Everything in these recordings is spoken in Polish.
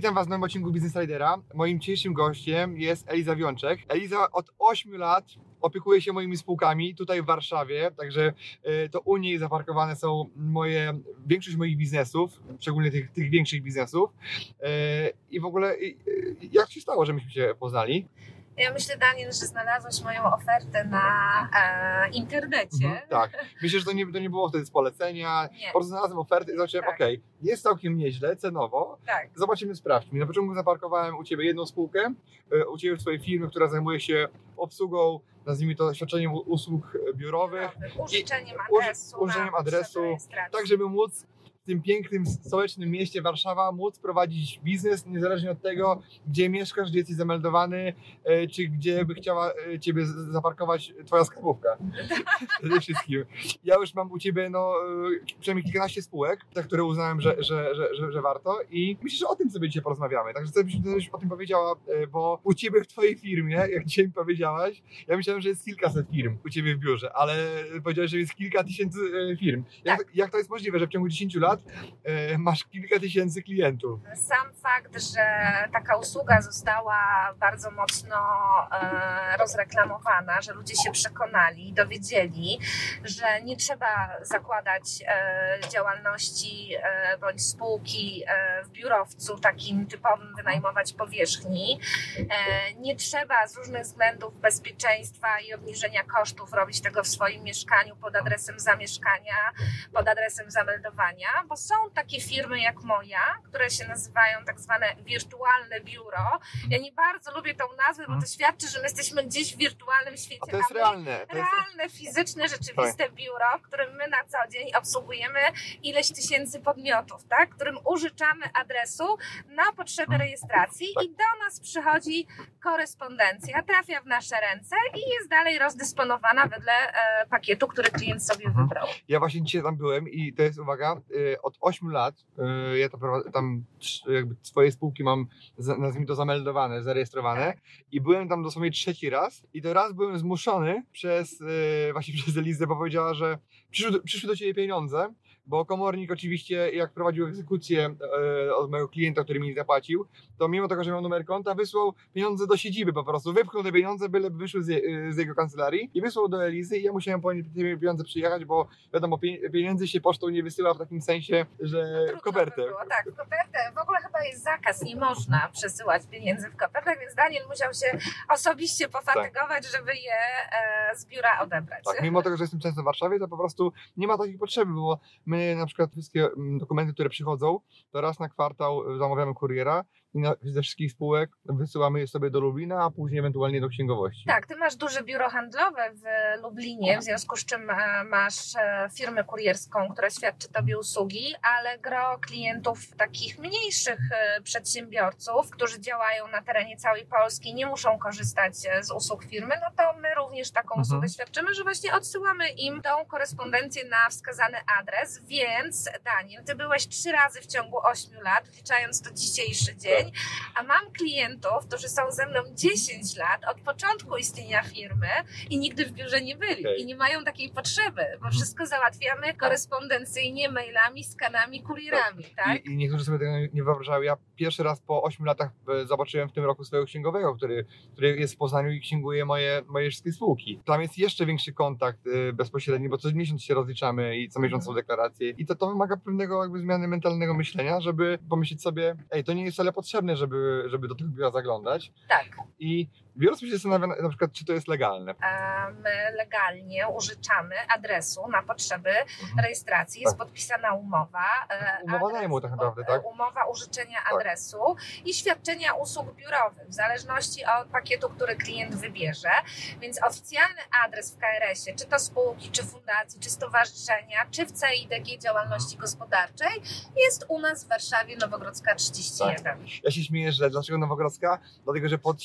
Witam Was w nowym odcinku Business Ridera. Moim dzisiejszym gościem jest Eliza Wiączek. Eliza od 8 lat opiekuje się moimi spółkami tutaj w Warszawie, także y, to u niej zaparkowane są moje, większość moich biznesów, szczególnie tych, tych większych biznesów. Y, I w ogóle, jak się stało, że myśmy się poznali? Ja myślę, Daniel, że znalazłeś moją ofertę na e, internecie. Mhm, tak. Myślę, że to nie, to nie było wtedy z polecenia. Nie. Po prostu znalazłem ofertę i zobaczyłem, Tak. okej, jest całkiem nieźle, cenowo, Tak. Zobaczymy, sprawdźmy. Na początku zaparkowałem u Ciebie jedną spółkę, e, u Ciebie w swojej firmy, która zajmuje się obsługą, nazwijmy to świadczeniem usług biurowych, Użyczeniem uży- adresu. użyczeniem adresu, tak żeby móc tym pięknym, stołecznym mieście Warszawa móc prowadzić biznes, niezależnie od tego, gdzie mieszkasz, gdzie jesteś zameldowany, e, czy gdzie by chciała e, Ciebie zaparkować Twoja skarbówka. Przede wszystkim. Ja już mam u Ciebie no, e, przynajmniej kilkanaście spółek, za które uznałem, że, że, że, że, że warto i myślę, że o tym sobie dzisiaj porozmawiamy. Także chcę, żebyś o tym powiedziała, bo u Ciebie w Twojej firmie, jak dzisiaj mi powiedziałaś, ja myślałem, że jest kilkaset firm u Ciebie w biurze, ale powiedziałeś, że jest kilka tysięcy firm. Jak, jak to jest możliwe, że w ciągu 10 lat e, masz kilka tysięcy klientów? Sam fakt, że taka usługa została bardzo mocno e, rozreklamowana, że ludzie się przekonali dowiedzieli, że nie trzeba zakładać e, działalności bądź spółki w biurowcu takim typowym, wynajmować powierzchni. Nie trzeba z różnych względów bezpieczeństwa i obniżenia kosztów robić tego w swoim mieszkaniu pod adresem zamieszkania, pod adresem zameldowania, bo są takie firmy jak moja, które się nazywają tak zwane wirtualne biuro. Ja nie bardzo lubię tą nazwę, bo to świadczy, że my jesteśmy gdzieś w wirtualnym świecie. A to jest realne. To jest... realne, fizyczne, rzeczywiste biuro, w którym my na co dzień obsługujemy ileś tysięcy podmiotów, tak? którym użyczamy adresu na potrzeby rejestracji i do nas przychodzi korespondencja, trafia w nasze ręce i jest dalej rozdysponowana wedle e, pakietu, który klient sobie Mhm. wybrał. Ja właśnie dzisiaj tam byłem i to jest, uwaga, y, od 8 lat y, ja tam trz- jakby swoje spółki mam, nazwijmy to zameldowane, zarejestrowane i byłem tam dosłownie trzeci raz i to raz byłem zmuszony przez, y, właśnie przez Elizę, bo powiedziała, że przyszły przyszły do Ciebie pieniądze, bo komornik oczywiście jak prowadził egzekucję e, od mojego klienta, który mi nie zapłacił, to mimo tego, że miał numer konta, wysłał pieniądze do siedziby po prostu, wypchnął te pieniądze, byle wyszły z, je- z jego kancelarii i wysłał do Elizy i ja musiałem po nie- te pieniądze przyjechać, bo wiadomo, pie- pieniędzy się pocztą nie wysyła w takim sensie, że w Trudno kopertę. By. Tak, w kopertę. W ogóle chyba jest zakaz, nie można przesyłać pieniędzy w kopertach, więc Daniel musiał się osobiście pofatygować, żeby je e, z biura odebrać. Tak, mimo tego, że jestem często w Warszawie, to po prostu nie ma takiej potrzeby, bo my na przykład wszystkie mm, dokumenty, które przychodzą, to raz na kwartał y, zamawiamy kuriera i na, ze wszystkich spółek wysyłamy je sobie do Lublina, a później ewentualnie do księgowości. Tak, ty masz duże biuro handlowe w Lublinie, w związku z czym e, masz e, firmę kurierską, która świadczy tobie usługi, ale gro klientów takich mniejszych e, przedsiębiorców, którzy działają na terenie całej Polski, nie muszą korzystać z usług firmy, no to my również taką Mhm. usługę świadczymy, że właśnie odsyłamy im tą korespondencję na wskazany adres, więc Daniel, ty byłeś trzy razy w ciągu ośmiu lat, wliczając to dzisiejszy dzień, a mam klientów, którzy są ze mną 10 lat od początku istnienia firmy i nigdy w biurze nie byli Okej. i nie mają takiej potrzeby, bo wszystko załatwiamy korespondencyjnie, mailami, skanami, kurierami, tak? I, I niektórzy sobie tego nie wyobrażają. Ja pierwszy raz po 8 latach e, zobaczyłem w tym roku swojego księgowego, który, który jest w Poznaniu i księguje moje, moje wszystkie spółki. Tam jest jeszcze większy kontakt e, bezpośredni, bo co miesiąc się rozliczamy i co miesiąc są deklaracje. I to, to wymaga pewnego jakby zmiany mentalnego myślenia, żeby pomyśleć sobie, ej, to nie jest wcale potrzebne, żeby, żeby do tego biura zaglądać. Tak. I Biorąc się zastanawia na przykład, czy to jest legalne. My legalnie użyczamy adresu na potrzeby rejestracji. Jest Tak. podpisana umowa. e, Umowa adres- najmu tak naprawdę, tak? Umowa użyczenia Tak. adresu i świadczenia usług biurowych, w zależności od pakietu, który klient wybierze. Więc oficjalny adres w KRS-ie, czy to spółki, czy fundacji, czy stowarzyszenia, czy w CIDG działalności Mhm. gospodarczej, jest u nas w Warszawie Nowogrodzka 31. Ja się śmieję, że dlaczego Nowogrodzka? Dlatego, że pod,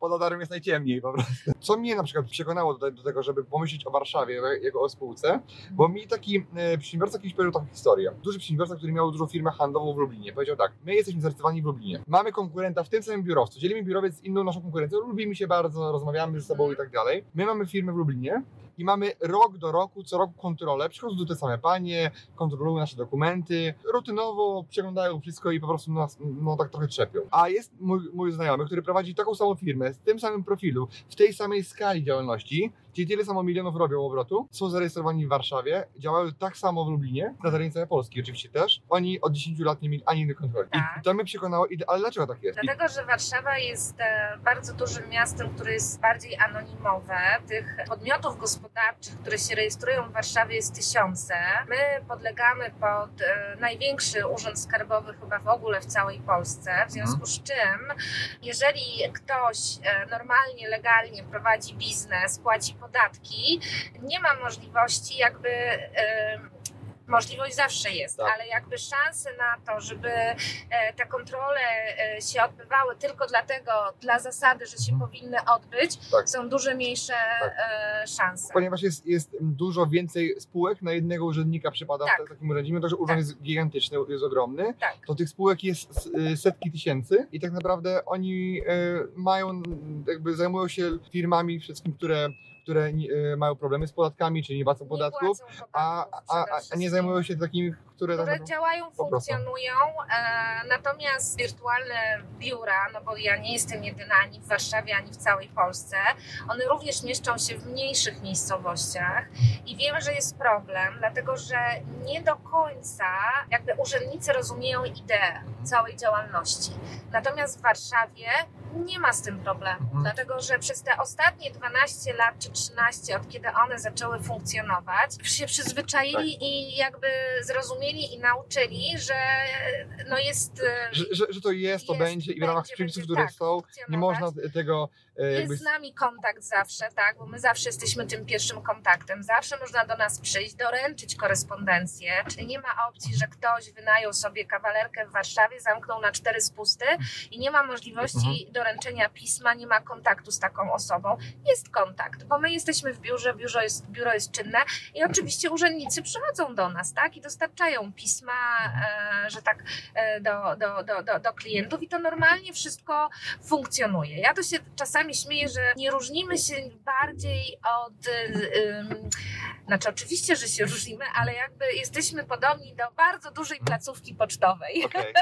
pod Odarem jest najciemniej po prostu. Co mnie na przykład przekonało do, do tego, żeby pomyśleć o Warszawie jako o spółce, bo mi taki e, przedsiębiorca kiedyś powiedział taką historię. Duży przedsiębiorca, który miał dużą firmę handlową w Lublinie, powiedział tak, my jesteśmy zarejestrowani w Lublinie. Mamy konkurenta w tym samym biurowcu, dzielimy biurowiec z inną naszą konkurencją, lubimy się bardzo, rozmawiamy ze sobą i tak dalej. My mamy firmę w Lublinie, i mamy rok do roku, co roku kontrolę. Przychodzą tu te same panie, kontrolują nasze dokumenty, rutynowo przeglądają wszystko i po prostu nas no, tak trochę trzepią. A jest mój, mój znajomy, który prowadzi taką samą firmę, z tym samym profilu, w tej samej skali działalności, gdzie tyle samo milionów robią obrotu, są zarejestrowani w Warszawie, działają tak samo w Lublinie, na terenie całej Polski oczywiście też. Oni od 10 lat nie mieli ani jednej kontroli. Tak. I to mnie przekonało, ale dlaczego tak jest? Dlatego, że Warszawa jest e, bardzo dużym miastem, które jest bardziej anonimowe. Tych podmiotów gospodarczych, które się rejestrują w Warszawie jest tysiące. My podlegamy pod e, największy urząd skarbowy chyba w ogóle w całej Polsce. W związku z czym, jeżeli ktoś e, normalnie, legalnie prowadzi biznes, płaci podatki, nie ma możliwości jakby... Możliwość zawsze jest, Tak. ale jakby szanse na to, żeby e, te kontrole e, się odbywały tylko dlatego, dla zasady, że się Mhm. powinny odbyć, Tak. są dużo mniejsze Tak. e, szanse. Ponieważ jest, jest dużo więcej spółek na jednego urzędnika przypada Tak. w takim urzędzie, mimo to, że urząd Tak. jest gigantyczny, jest ogromny, Tak. to tych spółek jest setki tysięcy i tak naprawdę oni mają, jakby zajmują się firmami wszystkim, które, które e, mają problemy z podatkami, czy nie płacą podatków, a, a, a, nie zajmują się takimi, które... które działają, funkcjonują, e, natomiast wirtualne biura, no bo ja nie jestem jedyna ani w Warszawie, ani w całej Polsce, one również mieszczą się w mniejszych miejscowościach i wiem, że jest problem, dlatego że nie do końca jakby urzędnicy rozumieją ideę całej działalności. Natomiast w Warszawie nie ma z tym problemu, Mhm. dlatego że przez te ostatnie 12 lat czy 13, od kiedy one zaczęły funkcjonować, się przyzwyczaili Tak. i jakby zrozumieli i nauczyli, że no jest. e, Że, że, że to jest, to będzie i w ramach przepisów, które tak, są, nie można tego e, jakby... Jest z nami kontakt zawsze, tak? Bo my zawsze jesteśmy tym pierwszym kontaktem. Zawsze można do nas przyjść, doręczyć korespondencję. Czyli nie ma opcji, że ktoś wynajął sobie kawalerkę w Warszawie, zamknął na cztery spusty i nie ma możliwości Mhm. doręczenia pisma, nie ma kontaktu z taką osobą. Jest kontakt, bo my jesteśmy w biurze, biuro jest, biuro jest czynne i oczywiście urzędnicy przychodzą do nas, tak? I dostarczają pisma, e, że tak, e, do, do, do, do, do klientów i to normalnie wszystko funkcjonuje. Ja to się czasami śmieję, że nie różnimy się bardziej od. ym, znaczy, oczywiście, że się różnimy, ale jakby jesteśmy podobni do bardzo dużej placówki pocztowej. Okej.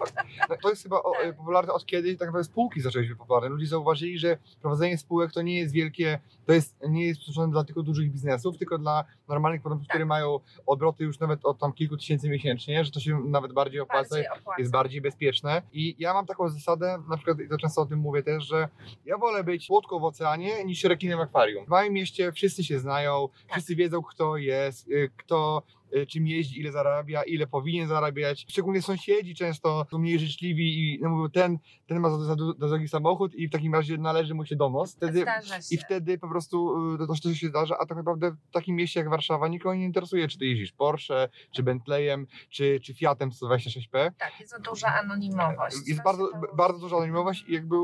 Ok. No, to jest chyba Tak. popularne od kiedy tak naprawdę spółki zaczęły być popularne. Ludzie zauważyli, że prowadzenie spółek to nie jest wielkie, to jest, nie jest przeznaczone dla tylko dużych biznesów, tylko dla normalnych podmiotów, Tak. które mają obroty już nawet od tam kilku tysięcy miesięcznie, że to się nawet bardziej opłaca, Bardziej opłaca. jest bardziej bezpieczne. I ja mam taką zasadę, na przykład i to często o tym mówię też, że ja wolę być łódką w oceanie niż rekinem w akwarium. W moim mieście wszyscy się znają, wszyscy wiedzą kto jest, y, kto czym jeździ, ile zarabia, ile powinien zarabiać. Szczególnie sąsiedzi często są mniej życzliwi i no mówią, ten, ten ma za, za, za drogi samochód i w takim razie należy mu się donos. Wtedy, się. I wtedy po prostu y, to, to się zdarza, a tak naprawdę w takim mieście jak Warszawa nikogo nie interesuje, czy ty jeździsz Porsche, czy Bentleyem, czy, czy Fiatem 126P. Tak, jest duża anonimowość. Jest To bardzo, to bardzo duża anonimowość i jakby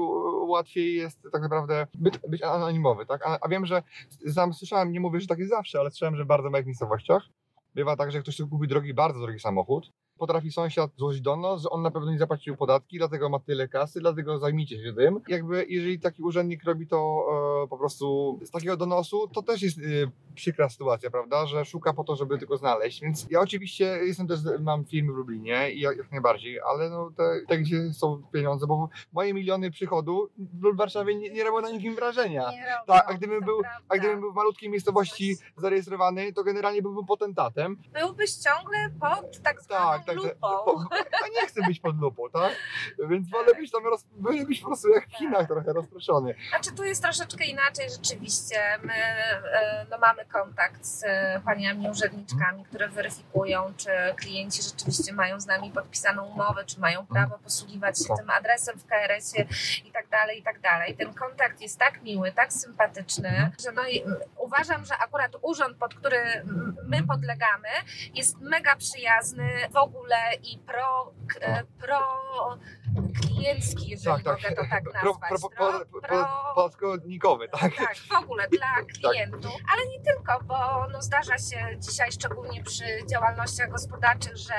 łatwiej jest tak naprawdę być, być anonimowy, tak? A, a wiem, że znam, słyszałem, nie mówię, że tak jest zawsze, ale słyszałem, że w bardzo małych miejscowościach bywa tak, że ktoś sobie kupi drogi, bardzo drogi samochód, potrafi sąsiad złożyć donos, że on na pewno nie zapłacił podatki, dlatego ma tyle kasy, dlatego zajmijcie się tym. Jakby jeżeli taki urzędnik robi to e, po prostu z takiego donosu, to też jest e, przykra sytuacja, prawda, że szuka po to, żeby tylko znaleźć, więc ja oczywiście jestem też, mam firmy w Lublinie i jak, jak najbardziej, ale no te, te, gdzie są pieniądze, bo moje miliony przychodu w Warszawie nie, nie robią na nikim wrażenia. Nie robią, Tak, a gdybym był- prawda. A gdybym był w malutkiej miejscowości zarejestrowany, to generalnie byłbym potentatem. Byłbyś ciągle pod tak zwaną Tak, tak. tak. lupą. Nie chcę być pod lupą, tak? Więc wolę być tam, roz, wolę być po prostu jak w Chinach trochę rozproszony. Znaczy tu jest troszeczkę inaczej rzeczywiście. My e, no, mamy kontakt z e, paniami urzędniczkami, które weryfikują, czy klienci rzeczywiście mają z nami podpisaną umowę, czy mają prawo posługiwać się Tak. tym adresem w KRS-ie i tak dalej, i tak dalej. Ten kontakt jest tak miły, tak sympatyczny, że no i uważam, że akurat urząd, pod który my podlegamy, jest mega przyjazny w ogóle i pro, k- e, pro kliencki, jeżeli Tak, tak. mogę to tak nazwać. pro, pro, Pro- pro, podatkownikowy, tak? tak, w ogóle dla klientów, ale nie tylko, bo no zdarza się dzisiaj, szczególnie przy działalnościach gospodarczych, że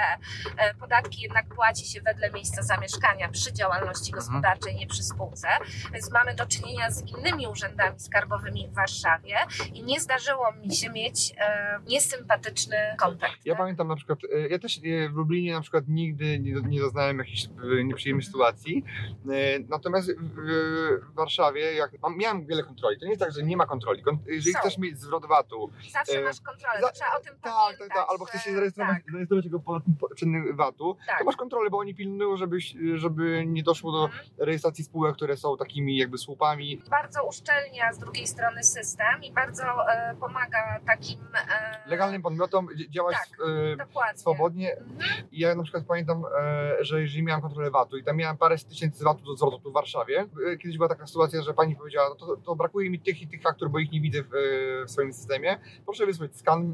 e, podatki jednak płaci się wedle miejsca zamieszkania przy działalności Mhm. gospodarczej, nie przy spółce. Więc mamy do czynienia z innymi urzędami skarbowymi w Warszawie i nie zdarzyło mi się mieć e, niesympatyczny kontakt. Ja tak? pamiętam na przykład, e, ja też w Lublinie na przykład nigdy nie, nie doznałem jakichś e, nieprzyjemnych sytuacji. E, Natomiast w Warszawie, jak, miałem wiele kontroli. To nie jest tak, że nie ma kontroli. Kon- Jeżeli Są. chcesz mieć zwrot VAT-u, Zawsze e, masz kontrolę, za- trzeba o tym tak, pamiętać. tak, tak, albo chcesz się zarejestrować, Tak, zarejestrować jako podatny VAT-u, tak. to masz kontrolę, bo oni pilnują, żeby, żeby nie doszło do Mhm. rejestracji spółek, które są takimi jakby słupami. bardzo uszczelnia z drugiej strony system i bardzo e, pomaga takim e, Legalnym podmiotom dzi- działać Tak. e, swobodnie. Mhm. I ja na przykład pamiętam, e, że jeżeli miałem kontrolę VAT-u i tam miałem parę tysięcy VAT-u do zwrotu tu w Warszawie, e, kiedyś była taka sytuacja, że pani powiedziała, no to, to brakuje mi tych i tych faktur, bo ich nie widzę w, e, w swoim systemie. Proszę wysłać skan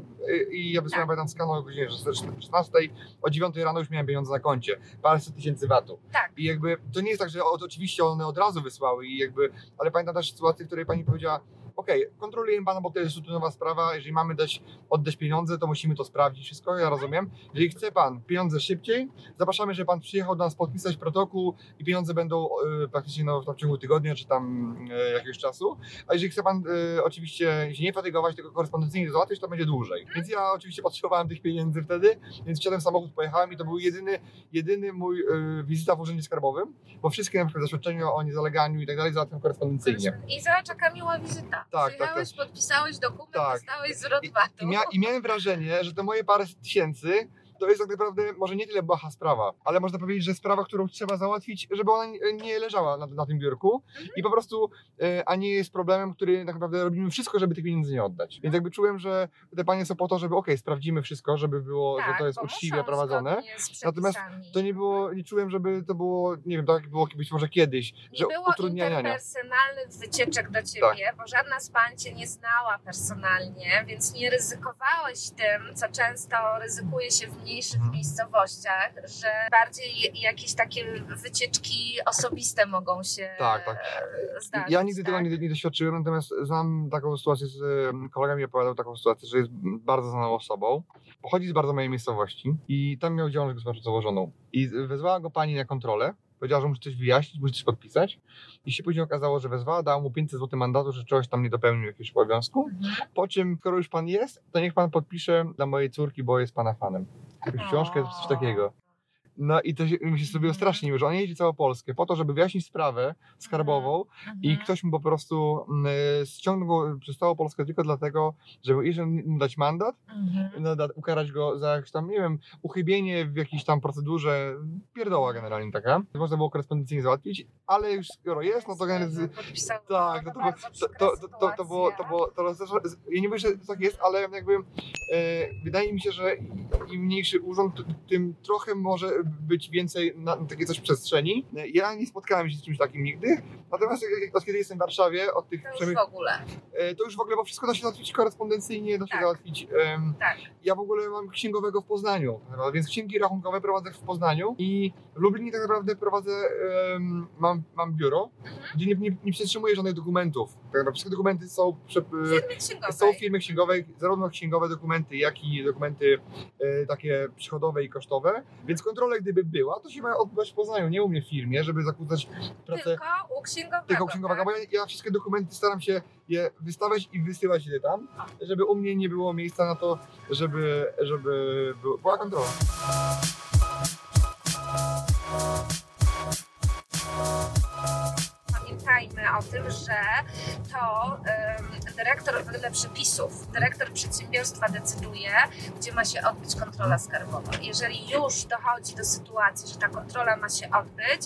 i ja wysłałem Tak. pamiętam skan o godzinie 16, o 9 rano już miałem pieniądze na koncie. Paręset tysięcy VAT-u. Tak. I jakby to nie jest tak, że o- oczywiście one od razu wysłały i jakby, ale pamiętam też sytuację, w której pani powiedziała, okej, kontrolujemy pana, bo to jest rutynowa sprawa, jeżeli mamy dać, oddać pieniądze, to musimy to sprawdzić wszystko, ja rozumiem. Jeżeli chce pan pieniądze szybciej, zapraszamy, że pan przyjechał do nas podpisać protokół i pieniądze będą e, praktycznie no, w ciągu tygodnia czy tam e, jakiegoś czasu. A jeżeli chce pan e, oczywiście się nie fatygować, tylko korespondencyjnie załatwić, to będzie dłużej. Więc ja oczywiście potrzebowałem tych pieniędzy wtedy, więc wsiadłem samochód, pojechałem i to był jedyny, jedyny mój e, wizyta w urzędzie skarbowym, bo wszystkie na przykład zaświadczenia o niezaleganiu i tak dalej załatwiam korespondencyjnie. I zobacz, jaka miła wizyta. Tak, Przyjechałeś, podpisałeś dokument, Tak. dostałeś zwrot VAT-u. i, mia, I miałem wrażenie, że to moje parę tysięcy to jest tak naprawdę może nie tyle błaha sprawa, ale można powiedzieć, że sprawa, którą trzeba załatwić, żeby ona nie- leżała na, na tym biurku i po prostu, e, a nie jest problemem, który tak naprawdę robimy wszystko, żeby tych pieniędzy nie oddać. Więc jakby czułem, że te panie są po to, żeby okej, sprawdzimy wszystko, żeby było, że to jest Tak, uczciwie prowadzone. Natomiast. To nie było, nie czułem, żeby to było, nie wiem, tak jak było być może kiedyś, Nie że było interpersonalnych wycieczek do ciebie, bo żadna z pań cię nie znała personalnie, więc nie ryzykowałeś tym, co często ryzykuje się w mniejszych Mhm. miejscowościach, że bardziej jakieś takie wycieczki osobiste mogą się Tak, tak. e, zdarzyć. Ja nigdy tego tak? nie, nie doświadczyłem, natomiast znam taką sytuację z em, kolega mi opowiadał taką sytuację, że jest bardzo znaną osobą. Pochodzi z bardzo małej miejscowości i tam miał działalność gospodarczą założoną. I wezwała go pani na kontrolę. Powiedziała, że musi coś wyjaśnić, musi coś podpisać. I się później okazało, że wezwała, dała mu 500 zł mandatu, że czegoś tam nie dopełnił jakiegoś obowiązku. Mhm. Po czym, skoro już pan jest, to niech pan podpisze dla mojej córki, bo jest pana fanem. Jakąś książkę, coś takiego. No i to się, mi się zrobiło Mhm. strasznie miło, że on jedzie całą Polskę po to, żeby wyjaśnić sprawę skarbową, i Mhm. ktoś mu po prostu mm, ściągnął go przez całą Polskę tylko dlatego, żeby mu dać mandat, Mhm. no, da- ukarać go za jakieś tam, nie wiem, uchybienie w jakiejś tam procedurze, pierdoła generalnie taka. Można było korespondencyjnie załatwić, ale już skoro jest, no to generalnie... Podpisał. Tak, no to, to, to, to, to, to było, to było, to też, ja nie mówię, że tak jest, ale jakby e, wydaje mi się, że im mniejszy urząd, tym trochę może być więcej na, na takie coś przestrzeni. E, Ja nie spotkałem się z czymś takim nigdy, natomiast od kiedy jestem w Warszawie, od tych To już przynajmniej w ogóle. E, to już w ogóle, bo wszystko da się załatwić korespondencyjnie, da się Tak. załatwić. em, Tak. ja w ogóle mam księgowego w Poznaniu, więc księgi rachunkowe prowadzę w Poznaniu i w Lublinie tak naprawdę prowadzę, em, mam, mam biuro, Mhm. gdzie nie, nie, nie przetrzymuję żadnych dokumentów. Tak naprawdę wszystkie dokumenty są, prze, Firmy księgowej. są w firmie księgowej, zarówno księgowe dokumenty, jak i dokumenty e, takie przychodowe i kosztowe, więc kontrola gdyby była, to się ma odbywać w Poznaniu, nie u mnie w firmie, żeby zakłócać pracę Tylko u księgowego. tylko księgowego, tak? bo ja, ja wszystkie dokumenty staram się je wystawiać i wysyłać je tam, żeby u mnie nie było miejsca na to, żeby, żeby była kontrola. Pamiętajmy o tym, że to dyrektor wedle przepisów, dyrektor przedsiębiorstwa decyduje, gdzie ma się odbyć kontrola skarbowa. Jeżeli już dochodzi do sytuacji, że ta kontrola ma się odbyć,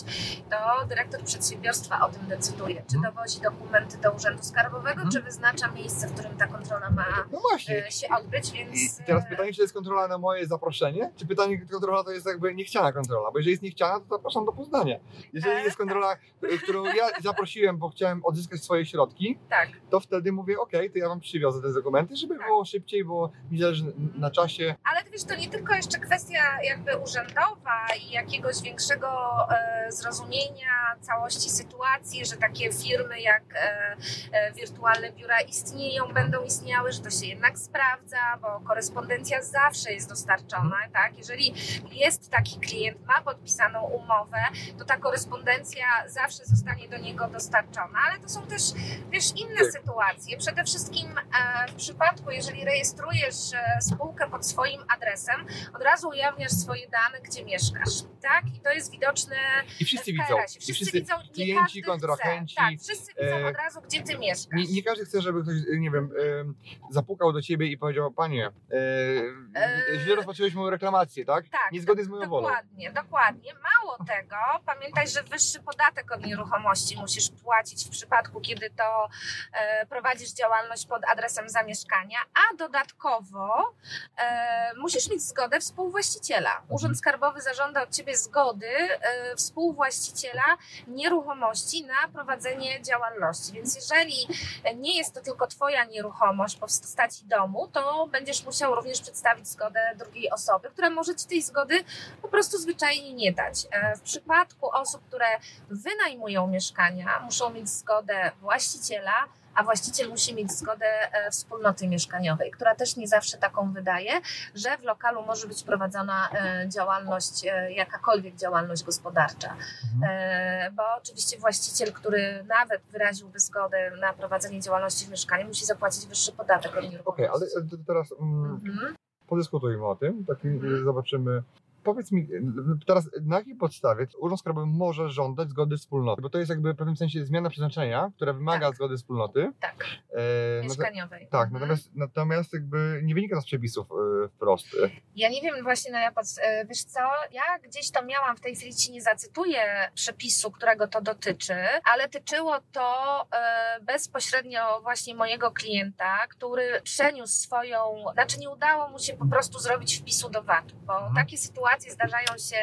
to dyrektor przedsiębiorstwa o tym decyduje, czy Mhm. dowozi dokumenty do Urzędu Skarbowego, Mhm. czy wyznacza miejsce, w którym ta kontrola ma No e, się odbyć, I więc... teraz e, pytanie, czy to jest kontrola na moje zaproszenie, czy pytanie, kontrola to jest jakby niechciana kontrola, bo jeżeli jest niechciana, to zapraszam do Poznania. Jeżeli E, jest kontrola, którą ja zaprosiłem, bo chciałem odzyskać swoje środki, Tak, to wtedy mówię, ok, to ja wam przywiozę te dokumenty, żeby Tak. było szybciej, bo mi zależy na czasie. ale wiesz, to nie tylko jeszcze kwestia jakby urzędowa i jakiegoś większego e, zrozumienia całości sytuacji, że takie firmy jak e, e, wirtualne biura istnieją, będą istniały, że to się jednak sprawdza, bo korespondencja zawsze jest dostarczona, tak? Jeżeli jest taki klient, ma podpisaną umowę, to ta korespondencja zawsze zostanie do niego dostarczona, ale to są też, wiesz, inne Tak. sytuacje. Przede wszystkim e, w przypadku, jeżeli rejestrujesz e, spółkę pod swoim adresem, od razu ujawniasz swoje dane, gdzie mieszkasz, tak? I to jest widoczne I wszyscy w widzą. KRS-ie. I Wszyscy, wszyscy widzą, nie klienci, kontrahenci. Tak, wszyscy widzą e, od razu, gdzie ty mieszkasz. Nie, nie każdy chce, żeby ktoś, nie wiem, em, zapukał do ciebie i powiedział, panie, źle rozpatrzyłeś moją reklamację, tak? Tak, Niezgodnie z moją wolą. Dokładnie, dokładnie. Mało tego, pamiętaj, że wyższy podatek od nieruchomości musisz płacić w przypadku, kiedy to e, prowadzisz działalność pod adresem zamieszkania, a dodatkowo e, musisz mieć zgodę współwłaściciela. Urząd Skarbowy zażąda od ciebie zgody e, współwłaściciela nieruchomości na prowadzenie działalności. Więc jeżeli nie jest to tylko twoja nieruchomość po postaci domu, to będziesz musiał również przedstawić zgodę drugiej osoby, która może ci tej zgody po prostu zwyczajnie nie dać. W przypadku osób, które wynajmują mieszkania, muszą mieć zgodę właściciela, a właściciel musi mieć zgodę e, wspólnoty mieszkaniowej, która też nie zawsze taką wydaje, że w lokalu może być prowadzona e, działalność, e, jakakolwiek działalność gospodarcza. Mhm. Bo oczywiście właściciel, który nawet wyraziłby zgodę na prowadzenie działalności w mieszkaniu, musi zapłacić wyższy podatek od Okej, nieruchomości. ale e, to teraz mm, Mhm. podyskutujmy o tym, tak Mhm. zobaczymy. Powiedz mi, teraz na jakiej podstawie Urząd Skarbowy może żądać zgody wspólnoty? Bo to jest jakby w pewnym sensie zmiana przeznaczenia, która wymaga Tak. zgody wspólnoty. Tak, E, mieszkaniowej. tak, Mhm. natomiast, natomiast jakby nie wynika to z przepisów e, wprost. Ja nie wiem właśnie na jaką, e, wiesz co, ja gdzieś to miałam, w tej chwili ci nie zacytuję przepisu, którego to dotyczy, ale tyczyło to e, bezpośrednio właśnie mojego klienta, który przeniósł swoją, znaczy nie udało mu się po prostu zrobić wpisu do VAT-u, bo Mhm. takie sytuacje zdarzają się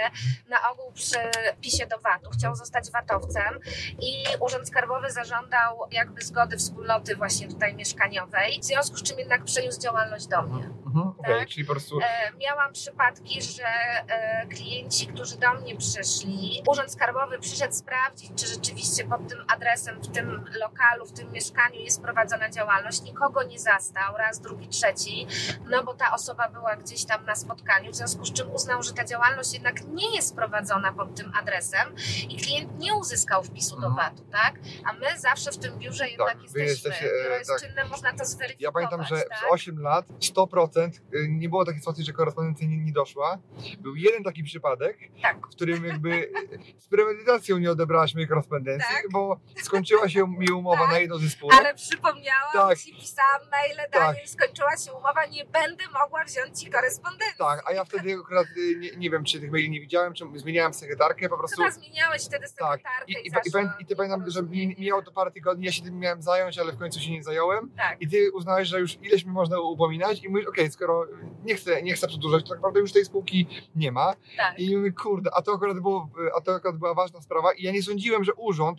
na ogół przy wpisie do VAT-u. Chciał zostać VAT-owcem i Urząd Skarbowy zażądał jakby zgody wspólnoty właśnie tutaj mieszkaniowej, w związku z czym jednak przeniósł działalność do mnie. Mhm, Okej, Tak. czyli po prostu E, miałam przypadki, że e, klienci, którzy do mnie przyszli, Urząd Skarbowy przyszedł sprawdzić, czy rzeczywiście pod tym adresem, w tym lokalu, w tym mieszkaniu jest prowadzona działalność. Nikogo nie zastał, raz, drugi, trzeci, no bo ta osoba była gdzieś tam na spotkaniu, w związku z czym uznał, że ta działalność jednak nie jest prowadzona pod tym adresem i klient nie uzyskał wpisu do Mhm. VAT-u, tak? A my zawsze w tym biurze jednak wy jesteśmy. jesteście, e, Biuro jest tak. czynne, można to zweryfikować. Ja pamiętam, że tak? przez 8 lat 100% y, nie było takiej sytuacji, że korespondencja nie, nie doszła. Był jeden taki przypadek, Tak. w którym jakby z premedytacją nie odebrałaś mojej korespondencji, Tak. bo skończyła się mi umowa Tak. na jedno ze spółek. Ale przypomniałam Tak. ci, pisałam maile, Tak. Daniel, skończyła się umowa, nie będę mogła wziąć ci korespondencji. Tak, a ja wtedy akurat y, nie, nie wiem, czy tych maili nie widziałem, czy zmieniałem sekretarkę, po prostu. Chyba zmieniałeś wtedy Tak. sekretarkę I, i, i, i, pamię- I ty pamiętam, że mi- mijało to parę tygodni, ja się tym miałem zająć, ale w końcu się nie zająłem. Tak, I ty uznałeś, że już ileś mi można upominać i mówisz, okej, skoro nie chcę, nie chcę przedłużać, to tak naprawdę już tej spółki nie ma. tak. I mówię, kurde, a to akurat, było, a to akurat była ważna sprawa i ja nie sądziłem, że urząd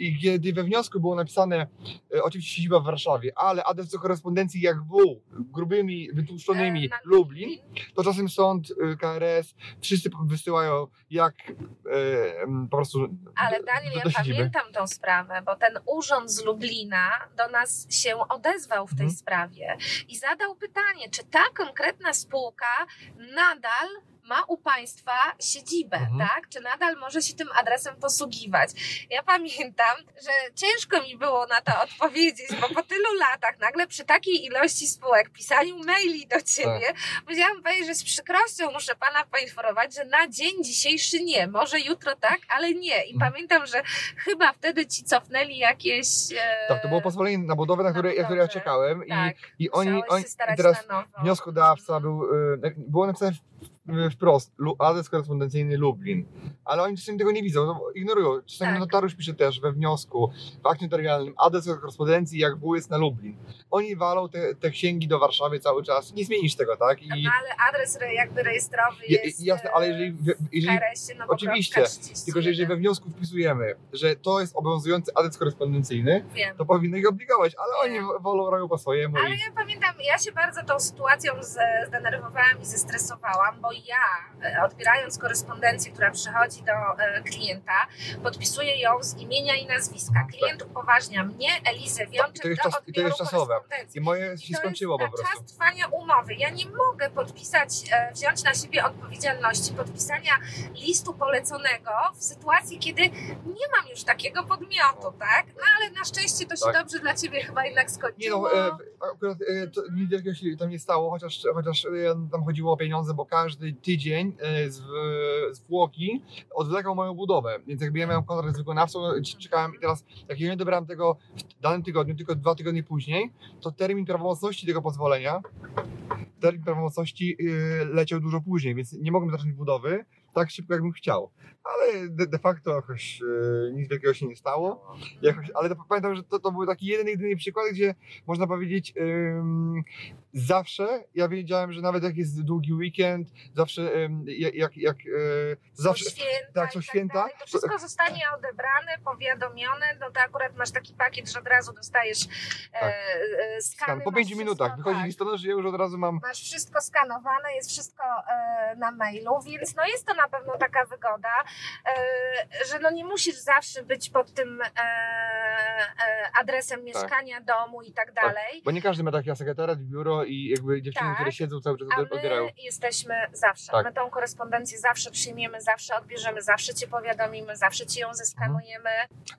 i kiedy we wniosku było napisane, e, oczywiście siedziba w Warszawie, ale adres do korespondencji jak W, grubymi, wytłuszczonymi E, Lublin, to czasem sąd, e, KRS, wszyscy wysyłają jak e, po prostu Ale Daniel, do, ja do siedziby. pamiętam tą sprawę, bo ten urząd z Lublina do nas się odezwał w tej Mhm. sprawie i zadał pytanie, czy ta konkretna spółka nadal ma u Państwa siedzibę, Mhm. tak? Czy nadal może się tym adresem posługiwać? Ja pamiętam, że ciężko mi było na to odpowiedzieć, bo po tylu latach nagle przy takiej ilości spółek, pisaniu maili do Ciebie, Tak. powiedziałam Pani, że z przykrością muszę Pana poinformować, że na dzień dzisiejszy nie, może jutro tak, ale nie. I Mhm. pamiętam, że chyba wtedy Ci cofnęli jakieś... E, Tak, to było pozwolenie na budowę, na które, na które ja czekałem Tak, i, i oni, oni się starać teraz wnioskodawca był, y, było napisane wprost, adres korespondencyjny Lublin, ale oni czasami tego nie widzą, no, ignorują. Czasami Tak. notariusz pisze też we wniosku, w akcie notarialnym, adres korespondencji jak jest na Lublin. Oni walą te, te księgi do Warszawy cały czas, nie zmienisz tego, tak? I, No ale adres re- jakby rejestrowy je- jest... jasne, ale jeżeli, e, jeżeli KRS-ie Nowogródzka oczywiście, 31. tylko że jeżeli we wniosku wpisujemy, że to jest obowiązujący adres korespondencyjny, Wiem. to powinno ich obligować, ale Nie. oni wolą robią po swojemu. Ale i... ja pamiętam, ja się bardzo tą sytuacją zdenerwowałam i zestresowałam, bo ja e, odbierając korespondencję, która przychodzi do e, klienta, podpisuję ją z imienia i nazwiska. Klient upoważnia mnie, Elizę Wiączek, to jest do czas- i to jest odbioru czasowe. korespondencji. I moje I się to skończyło po na prostu. czas trwania umowy. Ja nie mogę podpisać, e, wziąć na siebie odpowiedzialności podpisania listu poleconego w sytuacji, kiedy nie mam już takiego podmiotu, tak? Ale na szczęście to się Tak. dobrze dla ciebie chyba jednak Nie skończyło. no, e, akurat e, to, nic wielkiego się tam nie stało, chociaż, chociaż e, tam chodziło o pieniądze, bo każdy tydzień e, z, zwłoki odwlekał moją budowę, więc jakby ja miałem kontrakt z wykonawcą, czekałem i teraz jak ja nie dobrałem tego w danym tygodniu, tylko dwa tygodnie później, to termin prawomocności tego pozwolenia, termin prawomocności e, leciał dużo później, więc nie mogłem zacząć budowy tak szybko, jakbym chciał. Ale de, facto jakoś e, nic wielkiego się nie stało. Jakoś, ale to, pamiętam, że to, to był taki jeden, jedyny przykład, gdzie można powiedzieć ym, zawsze, ja wiedziałem, że nawet jak jest długi weekend, zawsze ym, jak, jak, e, zawsze, są święta tak, są i święta. dalej, To wszystko zostanie odebrane, powiadomione, no to akurat masz taki pakiet, że od razu dostajesz e, Tak. e, skany. po pięciu minutach wychodzi tak. listonosz, że ja już od razu mam Masz wszystko skanowane, jest wszystko e, na mailu, więc no jest to na pewno taka wygoda, że no nie musisz zawsze być pod tym e, e, adresem mieszkania, domu i tak dalej. Bo nie każdy ma taki sekretariat, biuro i jakby dziewczyny, Tak. które siedzą cały czas A odbierają. my jesteśmy zawsze. Tak. My tą korespondencję zawsze przyjmiemy, zawsze odbierzemy, zawsze cię powiadomimy, zawsze ci ją zeskanujemy.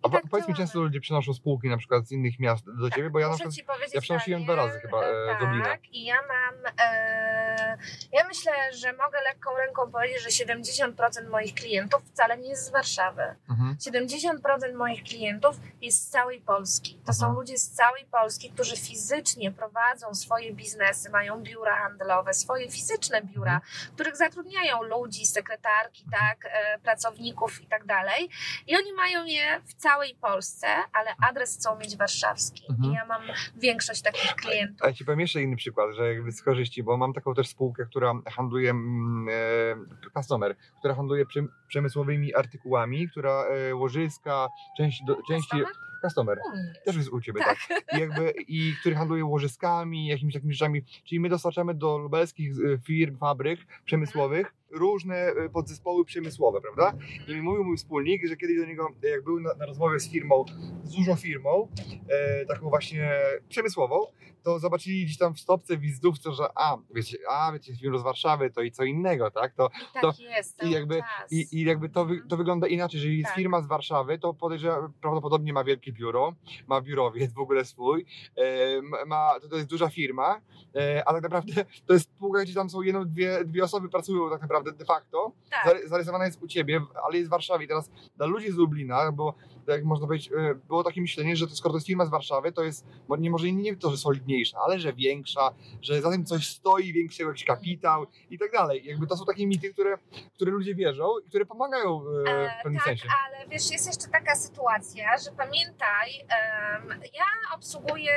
A tak powiedz mi, często ludzie przynoszą spółki na przykład z innych miast do ciebie, bo ja na przykład ci powiedzieć, ja przenosiłem Daniel, dwa razy chyba, e, z Lublina. Tak, i ja mam. E, ja myślę, że mogę lekką ręką powiedzieć, że 70% moich klientów wcale nie jest z Warszawy. mhm. 70% moich klientów jest z całej Polski. To są Mhm. ludzie z całej Polski, którzy fizycznie prowadzą swoje biznesy, mają biura handlowe, swoje fizyczne biura, Mhm. których zatrudniają ludzi, sekretarki, tak, e, pracowników i tak dalej. I oni mają je w całej Polsce, ale adres chcą mieć warszawski. Mhm. I ja mam większość takich klientów. A ja ci powiem jeszcze inny przykład, że jakby z korzyści, bo mam taką też spółkę, która handluje, mm, e, customer, która handluje przem- przemysłowymi artykułami, która e, łożyska, części, do, części Customer? jest. też jest u Ciebie, tak. Tak. I, jakby, I który handluje łożyskami, jakimiś takimi rzeczami, czyli my dostarczamy do lubelskich e, firm, fabryk przemysłowych różne e, podzespoły przemysłowe, prawda? I mi mówił mój wspólnik, że kiedyś do niego, jak był na, na rozmowie z firmą, z dużą firmą, e, taką właśnie przemysłową, to zobaczyli gdzieś tam w stopce, w wizytówce, że a, wiecie, a, wiecie, firma z Warszawy to i co innego, tak? To, tak to- jest. i jakby- i, I jakby to, wy, to wygląda inaczej, jeżeli jest Tak. firma z Warszawy, to podejrzewam, prawdopodobnie ma wielkie biuro, ma biurowiec w ogóle swój, e, ma- to, to jest duża firma, e, a tak naprawdę to jest spółka, gdzie tam są jedną, dwie, dwie osoby pracują tak naprawdę de facto, tak. Zarysowana jest u Ciebie, ale jest w Warszawie. Teraz dla ludzi z Lublina, bo tak jak można powiedzieć, e, było takie myślenie, że to, skoro to jest firma z Warszawy, to jest, nie może nie to, że solidniejsza, ale że większa, że za tym coś stoi, większy jakiś kapitał i tak dalej. Jakby to są takie mity, które, które ludzie wierzą i które pomagają e, E, w pewnym tak, sensie. ale wiesz, jest jeszcze taka sytuacja, że pamiętaj, em, ja obsługuję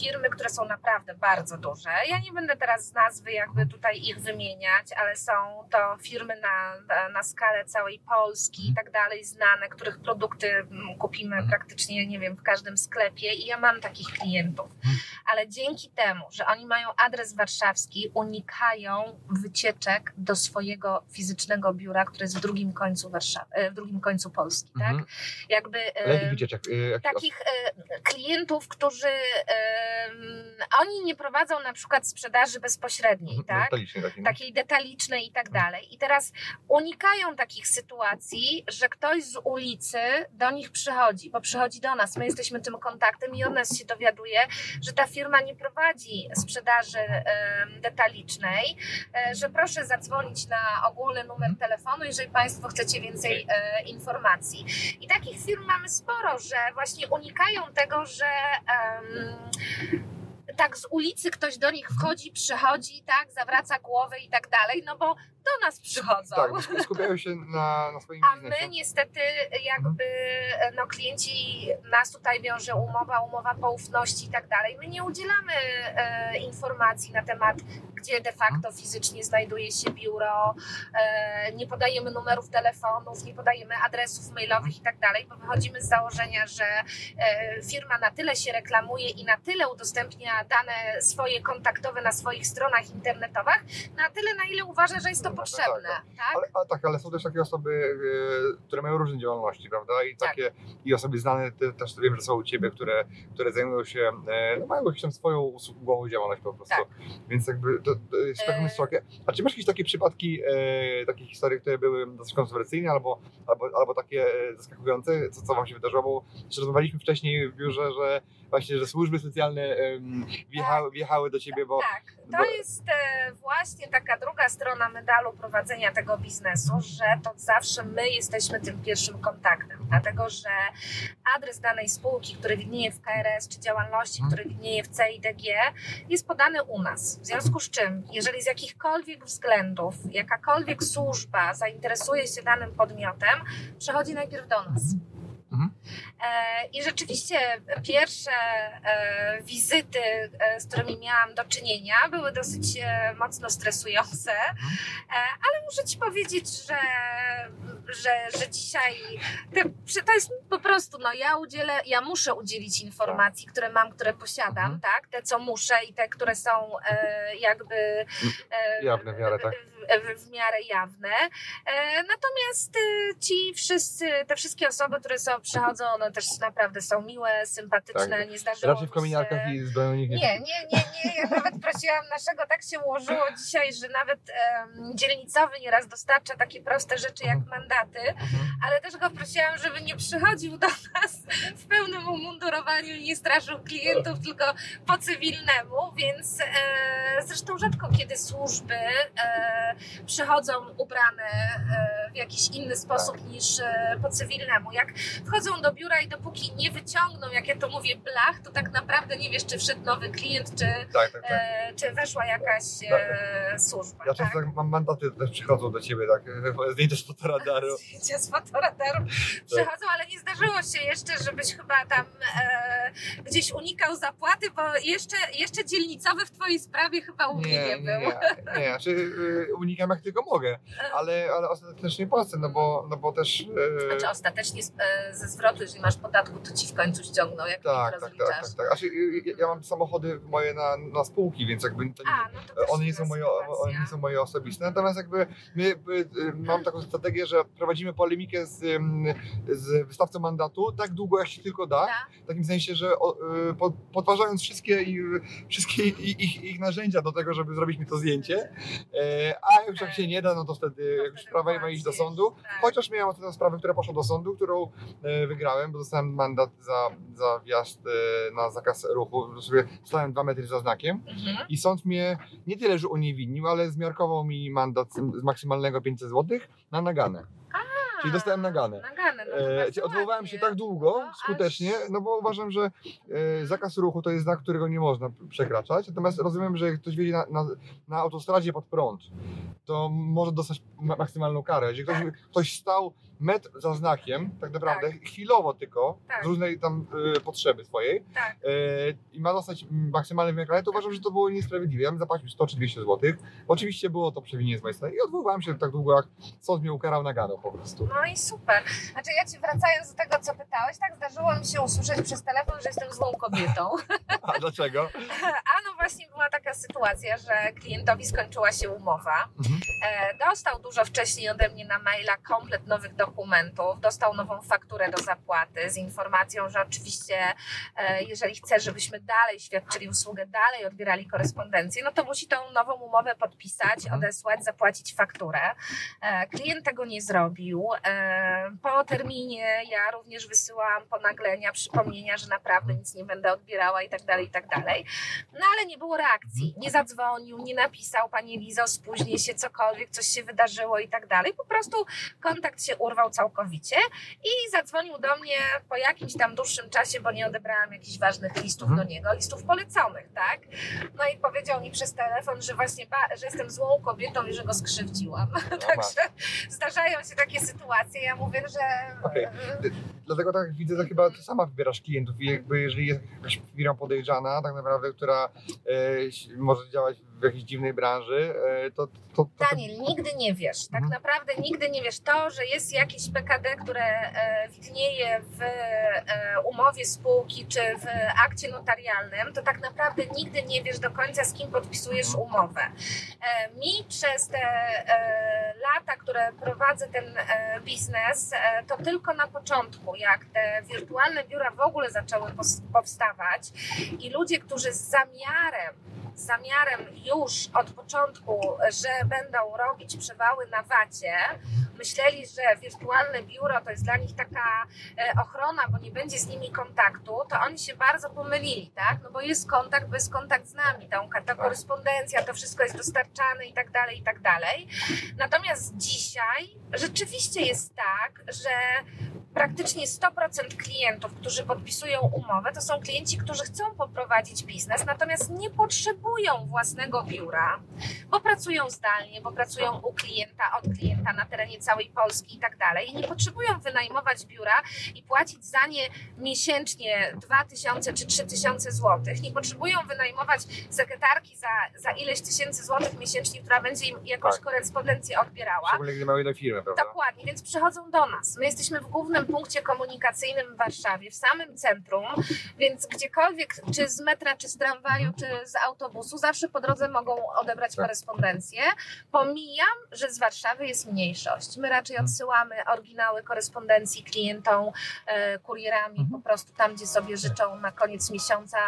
firmy, które są naprawdę bardzo duże. Ja nie będę teraz z nazwy jakby tutaj ich wymieniać, ale są to firmy na, na, skalę całej Polski i tak dalej, znane, których produkty kupimy Mhm. praktycznie, nie wiem, w każdym sklepie i ja mam takich klientów. Mhm. Ale dzięki temu, że oni mają adres warszawski, unikają wycieczek do swojego fizycznego biura, które jest w drugim końcu Warszawy, e, w drugim końcu Polski, Mhm. tak? Jakby e, wycieczek? e, takich e, klientów, którzy oni nie prowadzą na przykład sprzedaży bezpośredniej, tak? Detalicznie taki, no. Takiej detalicznej i tak dalej. I teraz unikają takich sytuacji, że ktoś z ulicy do nich przychodzi, bo przychodzi do nas, my jesteśmy tym kontaktem i od nas się dowiaduje, że ta firma nie prowadzi sprzedaży detalicznej, e, że proszę zadzwonić na ogólny numer telefonu, jeżeli Państwo chcecie więcej e, informacji. I takich firm mamy sporo, że właśnie unikają tego, że tak z ulicy ktoś do nich wchodzi, przychodzi, tak, zawraca głowę i tak dalej, no bo do nas przychodzą. Tak, skupiają się na, na swoim A biznesie. my niestety jakby no klienci nas tutaj wiąże umowa, umowa poufności i tak dalej. My nie udzielamy e, informacji na temat, gdzie de facto fizycznie znajduje się biuro, e, nie podajemy numerów telefonów, nie podajemy adresów mailowych i tak dalej, bo wychodzimy z założenia, że e, firma na tyle się reklamuje i na tyle udostępnia dane swoje kontaktowe na swoich stronach internetowych, na tyle na ile uważa, że jest to No, tak, potrzebne. Tak? Ale, ale tak, ale są też takie osoby, e, które mają różne działalności, prawda? I Tak. takie i osoby znane te, też wiem, że są u ciebie, które, które zajmują się, e, no mają jakąś tam swoją usługową działalność po prostu. Tak. Więc jakby to, to jest E. A czy masz jakieś takie przypadki, e, takie historie, które były dosyć kontrowersyjne albo, albo, albo takie zaskakujące, co, co wam się wydarzyło? Bo rozmawialiśmy wcześniej w biurze, że właśnie, że służby specjalne em, wjechały, wjechały do ciebie, bo Tak, to bo- jest właśnie taka druga strona medalu prowadzenia tego biznesu, że to zawsze my jesteśmy tym pierwszym kontaktem, dlatego że adres danej spółki, który widnieje w KRS, czy działalności, Mhm. który widnieje w CIDG, jest podany u nas. W związku z czym, jeżeli z jakichkolwiek względów jakakolwiek służba zainteresuje się danym podmiotem, przechodzi najpierw do nas. Mhm. E, I rzeczywiście pierwsze e, wizyty, e, z którymi miałam do czynienia, były dosyć mocno stresujące, e, ale muszę Ci powiedzieć, że, że, że dzisiaj te, to jest po prostu, no ja udzielę, ja muszę udzielić informacji, które mam, które posiadam, Mhm. tak? Te, co muszę i te, które są jakby Jawne w miarę, tak. W, miarę jawne. E, natomiast e, ci wszyscy, te wszystkie osoby, które są, przychodzą, one też naprawdę są miłe, sympatyczne, Tak. nie zdarzyło raczej w mi kominiarkach się... i z nie Nie, nie, nie, nie. Ja nawet prosiłam naszego, tak się ułożyło dzisiaj, że nawet em, dzielnicowy nieraz dostarcza takie proste rzeczy jak mandaty, Mhm. ale też go prosiłam, żeby nie przychodził do nas w pełnym umundurowaniu i nie straszył klientów, tylko po cywilnemu, więc e, zresztą rzadko kiedy służby e, przychodzą ubrane e, w jakiś inny sposób niż e, po cywilnemu. Jak wchodzą do biura i dopóki nie wyciągną, jak ja to mówię, blach, to tak naprawdę nie wiesz, czy wszedł nowy klient, czy, Tak, tak, tak. e, czy weszła jakaś e, służba. Ja tak? często tak mam mandaty też przychodzą do ciebie, tak, zdjęcie z fotoradaru. zdjęcia z fotoradaru przychodzą, ale nie zdarzyło się jeszcze, żebyś chyba tam gdzieś unikał zapłaty, bo jeszcze, jeszcze dzielnicowy w twojej sprawie chyba u mnie nie, Nie, był. nie, nie, znaczy y, unikam jak tylko mogę, ale, ale ostatecznie płacę, no bo, no bo też... Znaczy ostatecznie e, ze zwrotu, jeżeli masz podatku, to ci w końcu ściągną, jak tak, tak, tak, tak, tak. Znaczy, ja, mam samochody moje na, na spółki, więc jakby to nie, A, no to one nie są moje, one nie są moje osobiste. Natomiast jakby my, y, mam taką strategię, że prowadzimy polemikę z, z wystawcą mandatu tak długo jak się tylko da. Tak? W takim sensie, że o, y, po- podważając wszystkie, wszystkie ich, ich narzędzia do tego, żeby zrobić mi to zdjęcie. E, A już jak się nie da, no to wtedy, jak już sprawa ma iść do sądu. tak. Chociaż miałem ostatnią sprawę, która poszła do sądu, którą e, wygrałem, bo dostałem mandat za, za wjazd e, na zakaz ruchu. Stałem dwa metry za znakiem. Mhm. I sąd mnie nie tyle, że uniewinnił, ale zmiarkował mi mandat z z maksymalnego 500 zł na naganę. Czyli dostałem naganę. Naganę, no E, odwoływałem się tak długo, No, aż- skutecznie, no bo uważam, że e, zakaz ruchu to jest znak, którego nie można przekraczać. Natomiast rozumiem, że jak ktoś wiedzie na, na, na autostradzie pod prąd, to może dostać ma- maksymalną karę. Jeżeli ktoś, Tak. ktoś stał metr za znakiem, tak naprawdę, chwilowo tylko, Tak. z różnej tam e, potrzeby swojej, Tak. e, i ma dostać maksymalny wymiar kary, to uważam, że to było niesprawiedliwe. Ja bym zapłacił 100 czy 200 zł. Oczywiście było to przewinienie z mojej strony i odwoływałem się tak długo, jak sąd mnie ukarał naganą po prostu. No i super. Znaczy ja Ci wracając do tego, co pytałeś, tak zdarzyło mi się usłyszeć przez telefon, że jestem złą kobietą. A dlaczego? A no właśnie była taka sytuacja, że klientowi skończyła się umowa. Mhm. E, dostał dużo wcześniej ode mnie na maila komplet nowych dokumentów, dostał nową fakturę do zapłaty z informacją, że oczywiście e, jeżeli chce, żebyśmy dalej świadczyli usługę, dalej odbierali korespondencję, no to musi tą nową umowę podpisać, Mhm. odesłać, zapłacić fakturę. E, klient tego nie zrobił. E, po terminie ja również wysyłam ponaglenia, przypomnienia, że naprawdę nic nie będę odbierała i tak dalej, i tak dalej. No ale nie było reakcji. Nie zadzwonił, nie napisał, Pani Lizo, spóźnię się, cokolwiek, coś się wydarzyło i tak dalej. Po prostu kontakt się urwał całkowicie i zadzwonił do mnie po jakimś tam dłuższym czasie, bo nie odebrałam jakichś ważnych listów Mhm. do niego, listów poleconych, tak? No i powiedział mi przez telefon, że właśnie, ba- że jestem złą kobietą i że go skrzywdziłam. Także zdarzają się takie sytuacje. Ja mówię, że... Okej. Dlatego tak widzę, to chyba ty sama wybierasz klientów i jakby jeżeli jest jakaś firma podejrzana tak naprawdę, która e, może działać w jakiejś dziwnej branży, e, to, to, to, Daniel, nigdy nie wiesz. Tak Mhm. naprawdę nigdy nie wiesz. To, że jest jakieś PKD, które e, widnieje w e, umowie spółki czy w akcie notarialnym, to tak naprawdę nigdy nie wiesz do końca, z kim podpisujesz Mhm. umowę. Mi przez te lata, które prowadzę ten biznes, to tylko na początku, jak te wirtualne biura w ogóle zaczęły powstawać i ludzie, którzy z zamiarem zamiarem już od początku, że będą robić przewały na wacie, myśleli, że wirtualne biuro to jest dla nich taka e, ochrona, bo nie będzie z nimi kontaktu, to oni się bardzo pomylili, tak? No bo jest kontakt, bo jest kontakt z nami, ta, ta korespondencja, to wszystko jest dostarczane i tak dalej, i tak dalej. Natomiast dzisiaj rzeczywiście jest tak, że praktycznie 100% klientów, którzy podpisują umowę, to są klienci, którzy chcą poprowadzić biznes, natomiast nie potrzebują własnego biura, bo pracują zdalnie, bo pracują u klienta, od klienta na terenie całej Polski i tak dalej. I nie potrzebują wynajmować biura i płacić za nie miesięcznie 2000 czy 3000 złotych. Nie potrzebują wynajmować sekretarki za, za ileś tysięcy złotych miesięcznie, która będzie im jakąś Tak. korespondencję odbierała. szczególnie gdy mają jedną firmę, prawda? Dokładnie, więc przychodzą do nas. My jesteśmy w głównym punkcie komunikacyjnym w Warszawie, w samym centrum, więc gdziekolwiek, czy z metra, czy z tramwaju, czy z autobusu, zawsze po drodze mogą odebrać Tak. korespondencję. Pomijam, że z Warszawy jest mniejszość. My raczej odsyłamy oryginały korespondencji klientom, e, kurierami, Mhm. po prostu tam, gdzie sobie życzą na koniec miesiąca,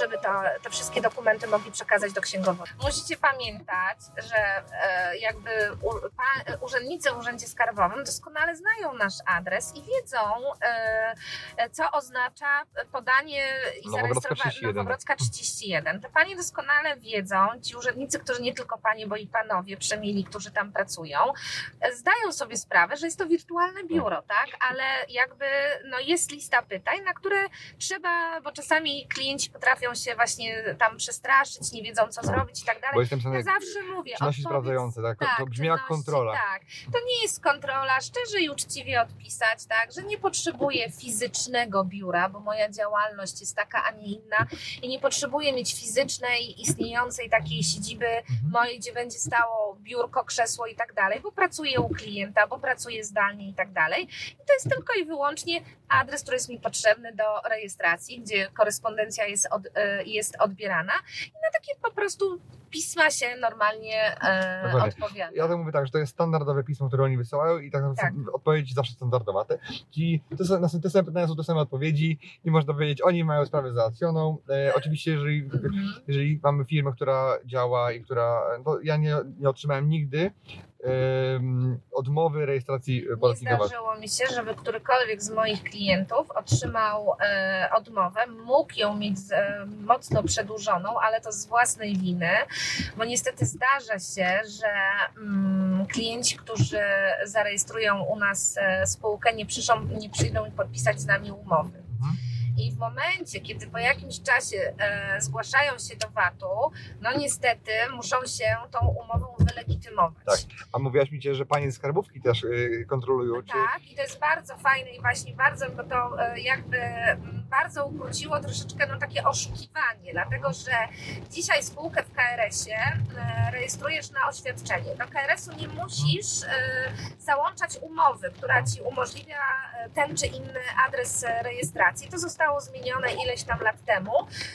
żeby to, te wszystkie dokumenty mogli przekazać do księgowego. Musicie pamiętać, że e, jakby urzędnicy w Urzędzie Skarbowym doskonale znają nasz adres i wiedzą, e, e, co oznacza podanie i zarejestrowanie 31. Nowogrodzka 31. Te panie doskonale wiedzą, ci urzędnicy, którzy nie tylko panie, bo i panowie przemili, którzy tam pracują, zdają sobie sprawę, że jest to wirtualne biuro, tak? Ale jakby no, jest lista pytań, na które trzeba, bo czasami klienci potrafią się właśnie tam przestraszyć, nie wiedzą co zrobić i tak dalej. Bo jestem Ja zawsze mówię, czynności odpowiedz- sprawdzające, tak? to brzmi jak kontrola. Tak, to nie jest kontrola, szczerze i uczciwie odpisać, tak, że nie potrzebuję fizycznego biura, bo moja działalność jest taka, a nie inna i nie potrzebuję mieć fizycznej, istniejącej takiej siedziby Mhm. mojej, gdzie będzie stało biurko, krzesło i tak dalej, bo pracuję u klienta, bo pracuję zdalnie i tak dalej. I to jest tylko i wyłącznie adres, który jest mi potrzebny do rejestracji, gdzie korespondencja jest, od, e, jest odbierana i na takie po prostu pisma się normalnie e, Dokładnie. odpowiada. Ja to mówię tak, że to jest standardowe pismo, które oni wysyłają i tak, Tak. odpowiedź zawsze standardowa. Te, ci, te, są- te, same pytania są te same odpowiedzi i można powiedzieć, oni mają sprawę załatwioną. E, oczywiście, jeżeli, Mhm. jeżeli mamy firmę, która działa i która, no ja nie, nie otrzymałem nigdy odmowy rejestracji Nie podatki VAT. zdarzyło mi się, żeby którykolwiek z moich klientów otrzymał e, odmowę, mógł ją mieć e, mocno przedłużoną, ale to z własnej winy, bo niestety zdarza się, że mm, klienci, którzy zarejestrują u nas e, spółkę, nie, przyszą, nie przyjdą i podpisać z nami umowy. I w momencie, kiedy po jakimś czasie e, zgłaszają się do VAT-u, no niestety muszą się tą umową wylegitymować. Tak. A mówiłaś mi, że panie z skarbówki też y, kontrolują, czy Tak, i to jest bardzo fajne i właśnie bardzo, bo to e, jakby bardzo ukróciło troszeczkę no, takie oszukiwanie, dlatego że dzisiaj spółkę w KRS-ie e, rejestrujesz na oświadczenie. Do KRS-u nie musisz e, załączać umowy, która ci umożliwia e, ten czy inny adres e, rejestracji. To zostało zmienione ileś tam lat temu,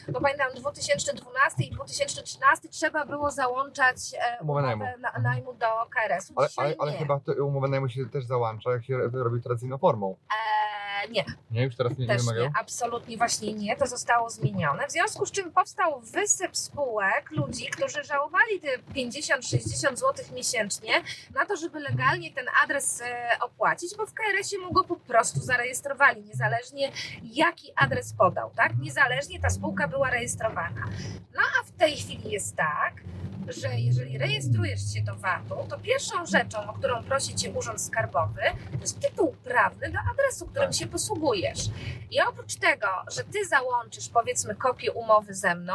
bo pamiętam 2012 i 2013 trzeba było załączać e, Umowę najmu. na, najmu do KRS-u. Ale, ale, ale chyba umowę najmu się też załącza, jak się robi tradycyjną formą. E, nie, Nie, już teraz nie, nie też wymagają? nie, absolutnie właśnie nie, to zostało zmienione. W związku z czym powstał wysyp spółek, ludzi, którzy żałowali te 50-60 zł miesięcznie na to, żeby legalnie ten adres e, opłacić, bo w KRS-ie mu go po prostu zarejestrowali, niezależnie jaki adres podał, tak? Niezależnie ta spółka była rejestrowana. No a w tej chwili jest tak, że jeżeli rejestrujesz się do VAT-u, to pierwszą rzeczą, o którą prosi Cię Urząd Skarbowy, to jest tytuł prawny do adresu, którym Tak. się posługujesz. I oprócz tego, że Ty załączysz powiedzmy kopię umowy ze mną,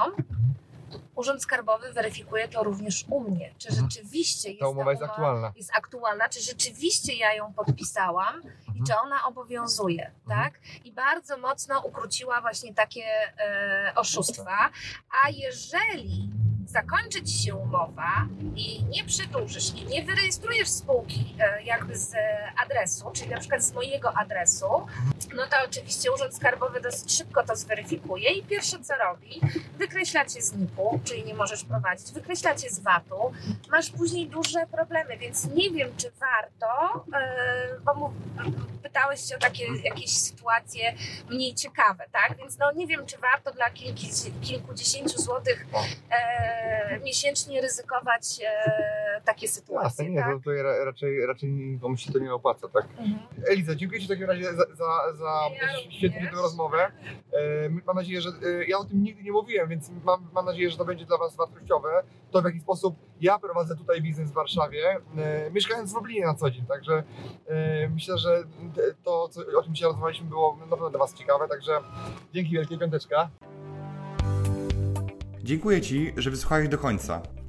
Urząd Skarbowy weryfikuje to również u mnie. Czy Mhm. rzeczywiście jest Ta umowa jest aktualna. jest aktualna, czy rzeczywiście ja ją podpisałam i czy ona obowiązuje, Mhm. tak? I bardzo mocno ukróciła właśnie takie e, oszustwa. A jeżeli zakończy ci się umowa i nie przedłużysz i nie wyrejestrujesz spółki e, jakby z e, adresu, czyli na przykład z mojego adresu, no to oczywiście Urząd Skarbowy dosyć szybko to zweryfikuje i pierwsze co robi, wykreśla cię z NIP-u, czyli nie możesz prowadzić, wykreśla cię z VAT-u, masz później duże problemy, więc nie wiem, czy warto, e, bo mu, pytałeś się o takie jakieś sytuacje mniej ciekawe, tak? Więc no nie wiem, czy warto dla kilku, kilkudziesięciu złotych e, miesięcznie ryzykować e, takie Jasne, sytuacje, nie, tak? to tutaj ra- raczej, raczej nikomu się to nie opłaca, tak? Mhm. Eliza, dziękuję Ci w takim razie za, za, za Ja tę rozmowę. E, mam nadzieję, że e, ja o tym nigdy nie mówiłem, więc mam, mam nadzieję, że to będzie dla Was wartościowe. To w jaki sposób ja prowadzę tutaj biznes w Warszawie, e, mieszkając w Lublinie na co dzień. Także e, myślę, że to, co, o czym dzisiaj rozmawialiśmy, było naprawdę dla Was ciekawe. Także dzięki wielkie, piąteczka. Dziękuję Ci, że wysłuchałeś do końca.